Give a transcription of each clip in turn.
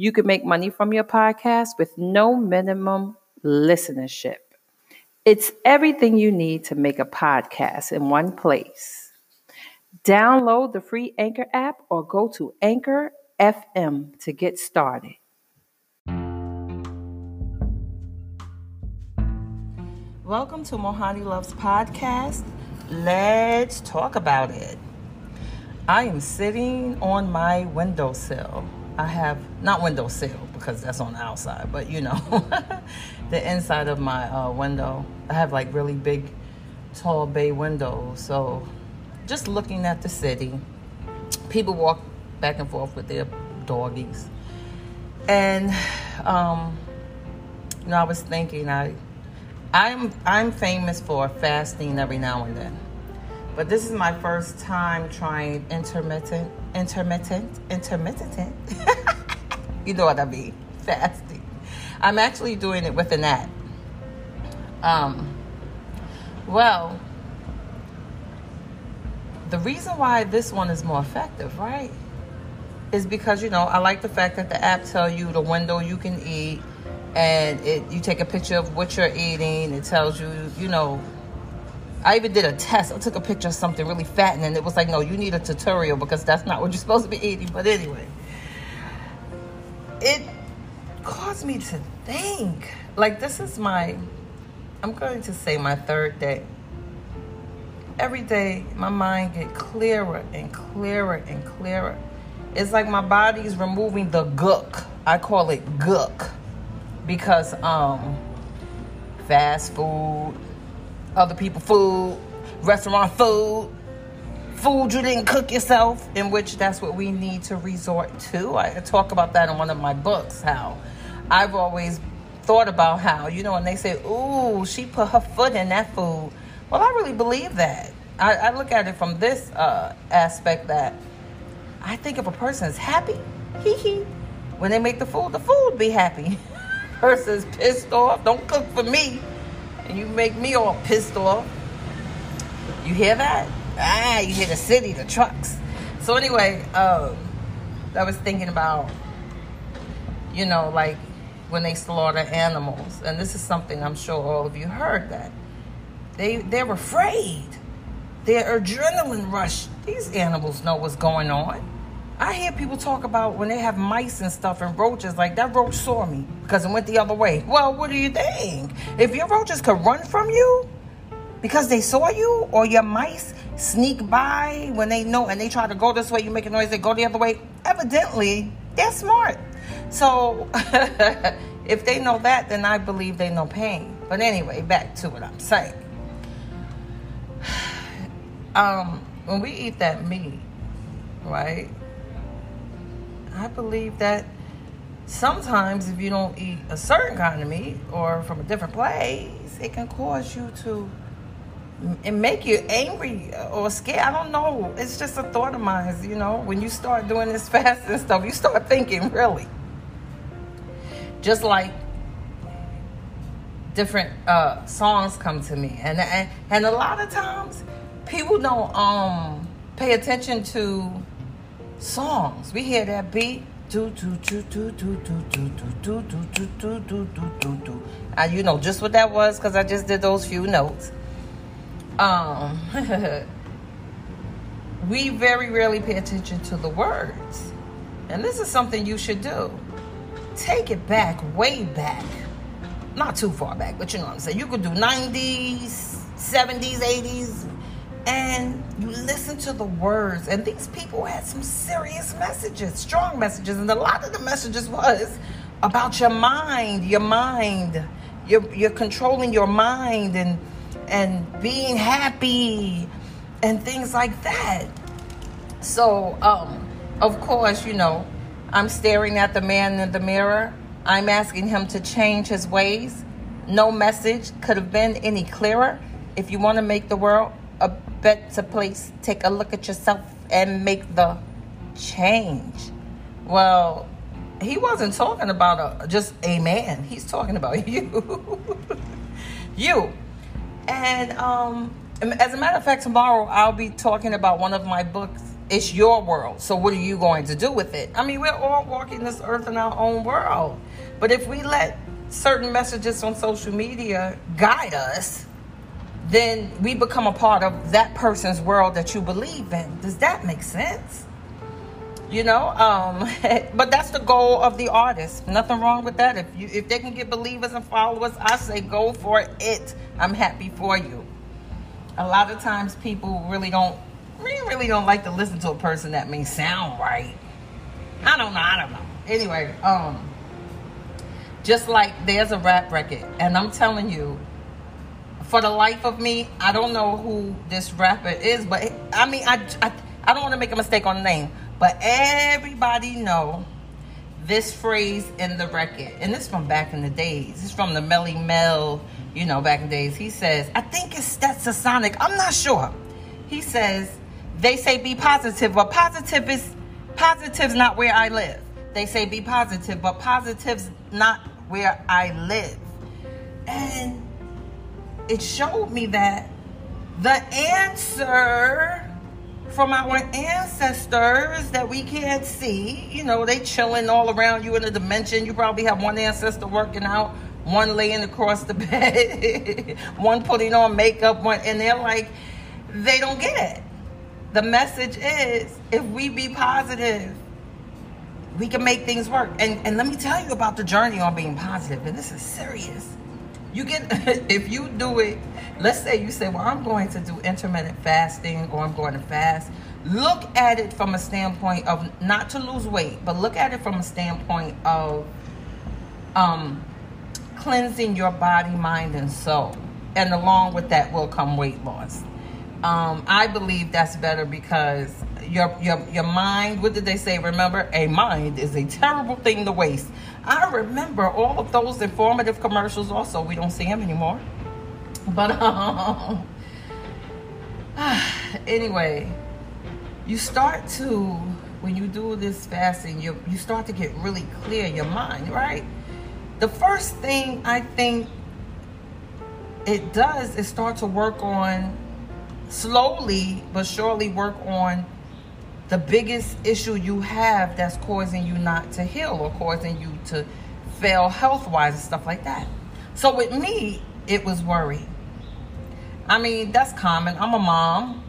You can make money from your podcast with no minimum listenership. It's everything you need to make a podcast in one place. Download the free Anchor app or go to Anchor FM to get started. Welcome to Mohani Loves Podcast. Let's talk about it. I am sitting on my windowsill. I have not windowsill because that's on the outside, but you know, the inside of my uh, window. I have like really big, tall bay windows. So just looking at the city, people walk back and forth with their doggies. And um, you know, I was thinking I I'm I'm famous for fasting every now and then. But this is my first time trying intermittent intermittent intermittent. you know what I mean? Fasting. I'm actually doing it with an app. Um well, the reason why this one is more effective, right? Is because you know, I like the fact that the app tell you the window you can eat and it you take a picture of what you're eating. It tells you, you know. I even did a test. I took a picture of something really fat, and then it was like, no, you need a tutorial because that's not what you're supposed to be eating. But anyway, it caused me to think. Like this is my, I'm going to say my third day. Every day, my mind get clearer and clearer and clearer. It's like my body's removing the gook. I call it gook because um, fast food, other people food, restaurant food, food you didn't cook yourself, in which that's what we need to resort to. I talk about that in one of my books, how I've always thought about how, you know, when they say, ooh, she put her foot in that food. Well, I really believe that. I, I look at it from this uh, aspect that I think if a person is happy, hee hee, when they make the food, the food be happy. person's pissed off. Don't cook for me. And you make me all pissed off. You hear that? Ah, you hear the city, the trucks. So anyway, um, I was thinking about, you know, like when they slaughter animals, and this is something I'm sure all of you heard that they they're afraid. Their adrenaline rush. These animals know what's going on. I hear people talk about when they have mice and stuff and roaches, like that roach saw me because it went the other way. Well, what do you think? If your roaches could run from you because they saw you, or your mice sneak by when they know and they try to go this way, you make a noise, they go the other way, evidently they're smart. So if they know that, then I believe they know pain. But anyway, back to what I'm saying. Um, when we eat that meat, right? I believe that sometimes if you don't eat a certain kind of meat or from a different place, it can cause you to and make you angry or scared. I don't know. It's just a thought of mine. You know, when you start doing this fast and stuff, you start thinking really. Just like different uh, songs come to me, and, and and a lot of times people don't um pay attention to songs. We hear that beat. Now you know just what that was because I just did those few notes. Um, we very rarely pay attention to the words, and this is something you should do. Take it back, way back, not too far back, but you know what I'm saying. You could do 90s, 70s, 80s, and you listen to the words and these people had some serious messages strong messages and a lot of the messages was about your mind your mind you're, you're controlling your mind and and being happy and things like that so um of course you know I'm staring at the man in the mirror. I'm asking him to change his ways. No message could have been any clearer. If you want to make the world better place, take a look at yourself and make the change. Well, he wasn't talking about a, just a man. He's talking about you. you. And um, as a matter of fact, tomorrow I'll be talking about one of my books. It's your world. So what are you going to do with it? I mean, we're all walking this earth in our own world. But if we let certain messages on social media guide us, then we become a part of that person's world that you believe in. Does that make sense? You know, um, but that's the goal of the artist. Nothing wrong with that. If you if they can get believers and followers, I say go for it. I'm happy for you. A lot of times people really don't really, really don't like to listen to a person that may sound right. I don't know, I don't know. Anyway, um just like there's a rap record, and I'm telling you, for the life of me, I don't know who this rapper is, but I mean, I, I, I don't want to make a mistake on the name, but everybody know this phrase in the record, and this from back in the days. It's from the Melle Mel, you know, back in the days. He says, I think it's Stetsasonic. I'm not sure. He says, they say be positive, but positive is positive's not where I live. They say be positive, but positive's not where I live. And it showed me that the answer from our ancestors that we can't see, you know, they chilling all around you in a dimension. You probably have one ancestor working out, one laying across the bed, one putting on makeup, one, and they're like, they don't get it. The message is if we be positive, we can make things work. And and let me tell you about the journey on being positive, and this is serious. You get if you do it, let's say you say, Well, I'm going to do intermittent fasting or I'm going to fast. Look at it from a standpoint of not to lose weight, but look at it from a standpoint of um cleansing your body, mind, and soul. And along with that will come weight loss. Um, I believe that's better because your your your mind. What did they say? Remember, a mind is a terrible thing to waste. I remember all of those informative commercials. Also, we don't see them anymore. But um, anyway, you start to when you do this fasting, you you start to get really clear your mind, right? The first thing I think it does is start to work on slowly but surely work on the biggest issue you have that's causing you not to heal or causing you to fail health wise and stuff like that. So with me, it was worry. I mean, that's common. I'm a mom.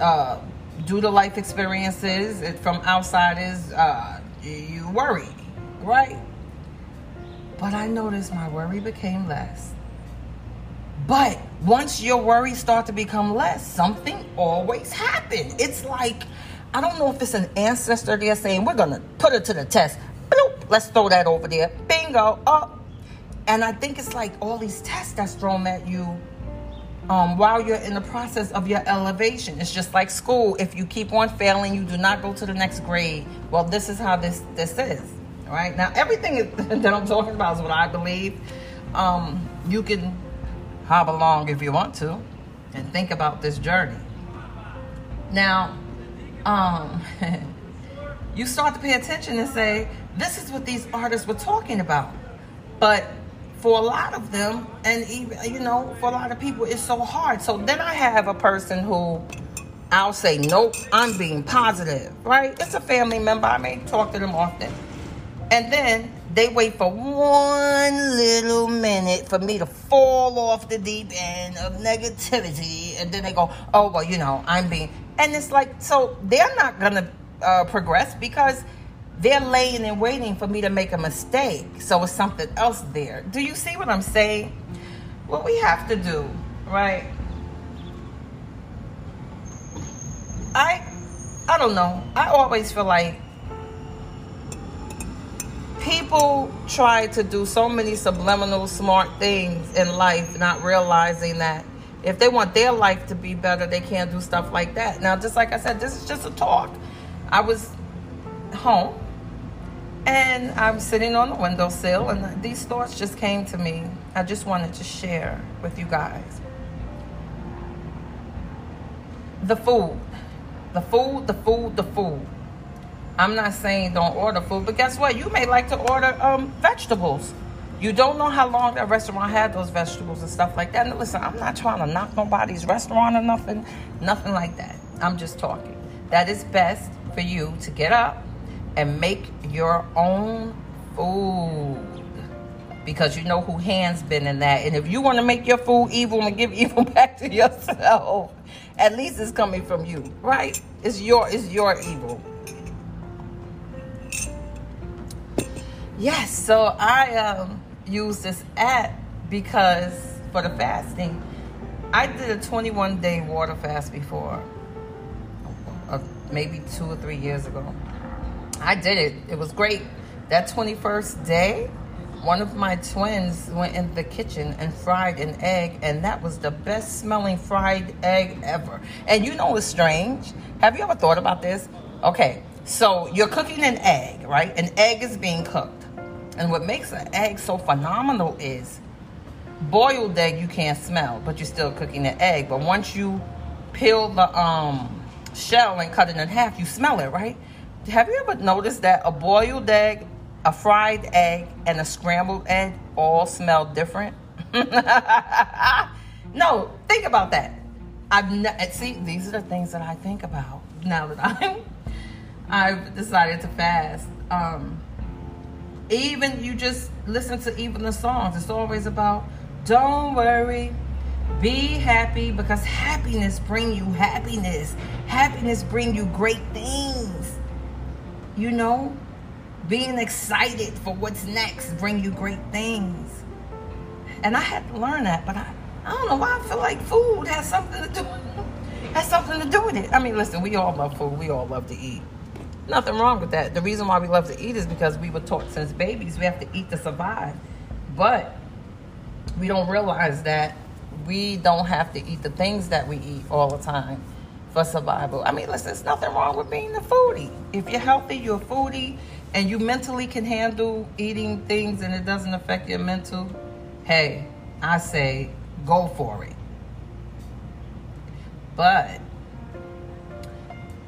Uh, due to life experiences from outsiders, uh, you worry, right? But I noticed my worry became less. But once your worries start to become less, something always happens. It's like I don't know if it's an ancestor there saying, we're going to put it to the test. Bloop, let's throw that over there. Bingo, up. And I think it's like all these tests that's thrown at you um, while you're in the process of your elevation. It's just like school. If you keep on failing, you do not go to the next grade. Well, this is how this this is. Right now, everything that I'm talking about is what I believe. Um, you can hop along if you want to, and think about this journey. Now, um, you start to pay attention and say, this is what these artists were talking about. But for a lot of them, and even, you know, for a lot of people, it's so hard. So then I have a person who I'll say, nope, I'm being positive, right? It's a family member. I may talk to them often. And then they wait for one little minute for me to fall off the deep end of negativity. And then they go, oh, well, you know, I'm being. And it's like, so they're not going to uh, progress because they're laying and waiting for me to make a mistake. So it's something else there. Do you see what I'm saying? What we have to do, right? I I don't know. I always feel like people try to do so many subliminal smart things in life not realizing that if they want their life to be better, they can't do stuff like that. Now, just like I said, this is just a talk. I was home And I'm sitting on the windowsill, and these thoughts just came to me. I just wanted to share with you guys. The food, the food, the food, the food. I'm not saying don't order food, but guess what? You may like to order um, vegetables. You don't know how long that restaurant had those vegetables and stuff like that. And listen, I'm not trying to knock nobody's restaurant or nothing, nothing like that. I'm just talking. That is best for you to get up and make your own food because you know who hands been in that. And if you want to make your food evil and give evil back to yourself, at least it's coming from you, right? It's your it's your evil. Yes, so I um, use this app because for the fasting, I did a 21 day water fast before, uh, maybe two or three years ago. I did it. It was great. That 21st day, one of my twins went in the kitchen and fried an egg, and that was the best smelling fried egg ever. And you know what's strange? Have you ever thought about this? Okay, so you're cooking an egg, right? An egg is being cooked. And what makes an egg so phenomenal is boiled egg you can't smell, but you're still cooking an egg. But once you peel the um, shell and cut it in half, you smell it, right? Have you ever noticed that a boiled egg, a fried egg, and a scrambled egg all smell different? no, think about that. I've ne- see these are the things that I think about now that I'm I've decided to fast. Um, even you just listen to even the songs. It's always about don't worry, be happy because happiness bring you happiness. Happiness bring you great things you know, being excited for what's next bring you great things. And I had to learn that, but I, I don't know why I feel like food has something to do has something to do with it. I mean, listen, we all love food. We all love to eat. Nothing wrong with that. The reason why we love to eat is because we were taught since babies we have to eat to survive. But we don't realize that we don't have to eat the things that we eat all the time for survival. I mean, listen, there's nothing wrong with being a foodie. If you're healthy, you're a foodie, and you mentally can handle eating things and it doesn't affect your mental, hey, I say go for it. But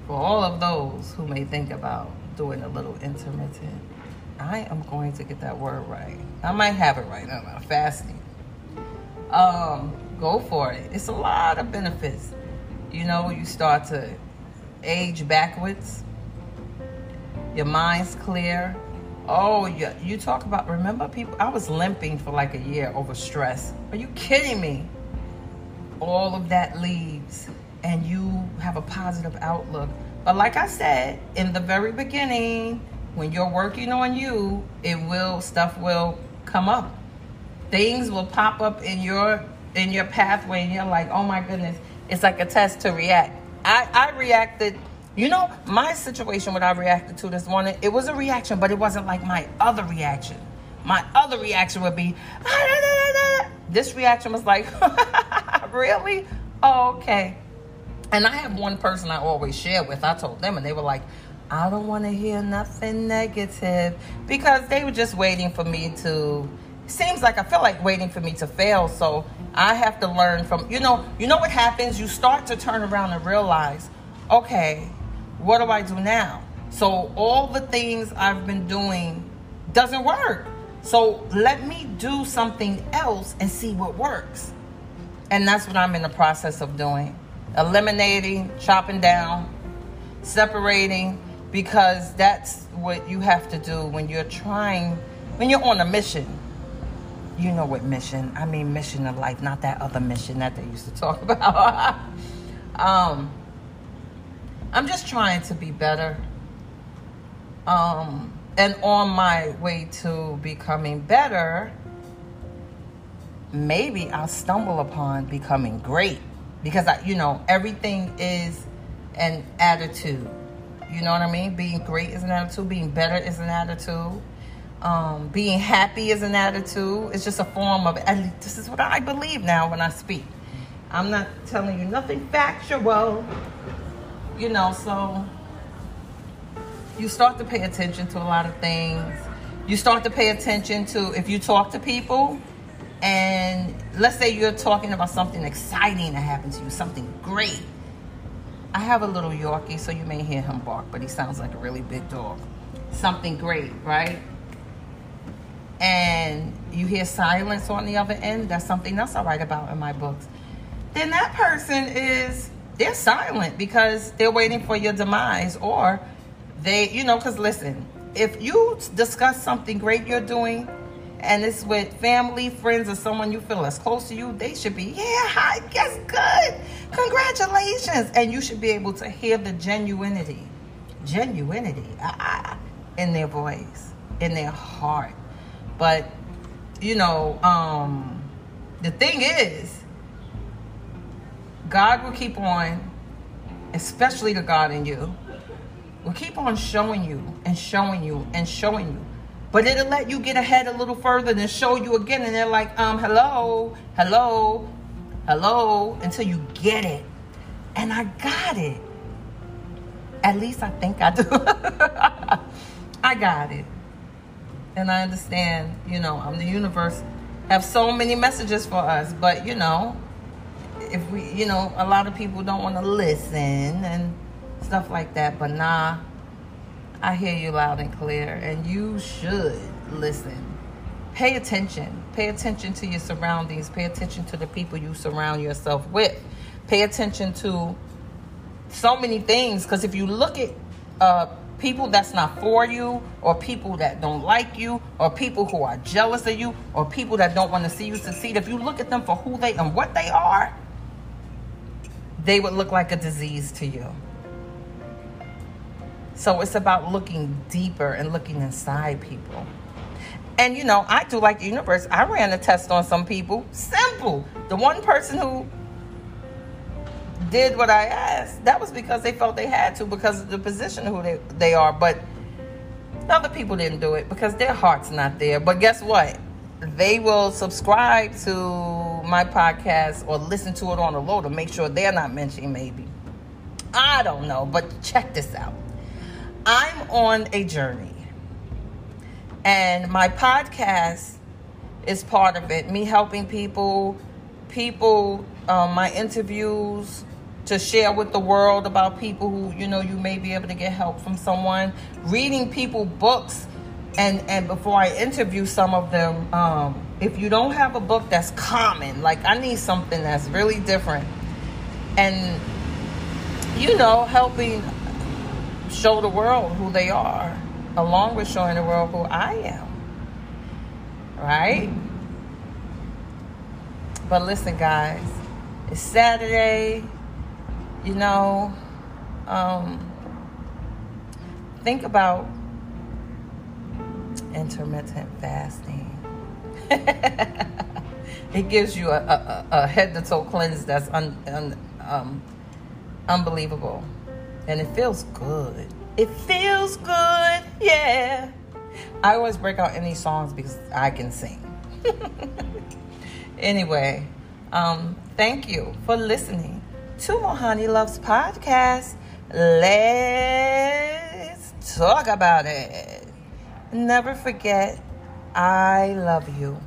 for all of those who may think about doing a little intermittent, I am going to get that word right. I might have it right now, fasting. Um, go for it. It's a lot of benefits you know, you start to age backwards. Your mind's clear. Oh, you, you talk about, remember people, I was limping for like a year over stress. Are you kidding me? All of that leaves and you have a positive outlook. But like I said in the very beginning, when you're working on you, it will, stuff will come up. Things will pop up in your in your pathway and you're like, oh my goodness, it's like a test to react. I, I reacted, you know, my situation, what I reacted to this morning, it was a reaction, but it wasn't like my other reaction. My other reaction would be, ah, this reaction was like, really? Okay. And I have one person I always share with. I told them, and they were like, I don't want to hear nothing negative because they were just waiting for me to. Seems like I feel like waiting for me to fail. So I have to learn from, you know, you know what happens? You start to turn around and realize, okay, what do I do now? So all the things I've been doing doesn't work. So let me do something else and see what works. And that's what I'm in the process of doing. Eliminating, chopping down, separating, because that's what you have to do when you're trying, when you're on a mission. You know what mission i mean mission of life not that other mission that they used to talk about. Um i'm just trying to be better. Um and on my way to becoming better maybe i'll stumble upon becoming great because i you know everything is an attitude you know what i mean being great is an attitude being better is an attitude um, being happy is an attitude. It's just a form of, this is what I believe now when I speak. I'm not telling you nothing factual, you know, so you start to pay attention to a lot of things. You start to pay attention to if you talk to people and let's say you're talking about something exciting that happened to you, something great. I have a little Yorkie, so you may hear him bark, but he sounds like a really big dog. Something great, right? And you hear silence on the other end. That's something else I write about in my books. Then that person is they're silent because they're waiting for your demise or they, you know, because listen, if you discuss something great you're doing and it's with family, friends, or someone you feel is close to you, they should be, yeah, hi, guess good. Congratulations. And you should be able to hear the genuinity, genuinity ah, in their voice, in their heart. But, you know, um, the thing is, God will keep on, especially the God in you, will keep on showing you and showing you and showing you. But it'll let you get ahead a little further and show you again. And they're like, um, hello, hello, hello, until you get it. And I got it. At least I think I do. I got it. And I understand, you know, I'm the universe have so many messages for us, but you know, if we, you know, a lot of people don't want to listen and stuff like that. But nah, I hear you loud and clear, and you should listen. Pay attention. Pay attention to your surroundings. Pay attention to the people you surround yourself with. Pay attention to so many things. Because if you look at uh, people that's not for you, or people that don't like you, or people who are jealous of you, or people that don't want to see you succeed, if you look at them for who they and what they are, they would look like a disease to you. So it's about looking deeper and looking inside people. And you know, I do like the universe. I ran a test on some people. Simple. The one person who did what I asked, that was because they felt they had to because of the position who they, they are. But other people didn't do it because their heart's not there. But guess what? They will subscribe to my podcast or listen to it on the low to make sure they're not mentioning maybe. I don't know, but check this out. I'm on a journey, and my podcast is part of it. Me helping people, people, um, my interviews to share with the world about people who you know you may be able to get help from someone, reading people books, and and before I interview some of them. Um, if you don't have a book that's common, like I need something that's really different, and you know, helping show the world who they are, along with showing the world who I am. Right? But listen, guys, it's Saturday. You know, um, think about intermittent fasting. it gives you a, a, a, head to toe cleanse that's un, un, um, unbelievable. And it feels good. It feels good, yeah. I always break out any songs because I can sing. anyway, um, thank you for listening to Mohani Loves Podcast. Let's talk about it. Never forget, I love you.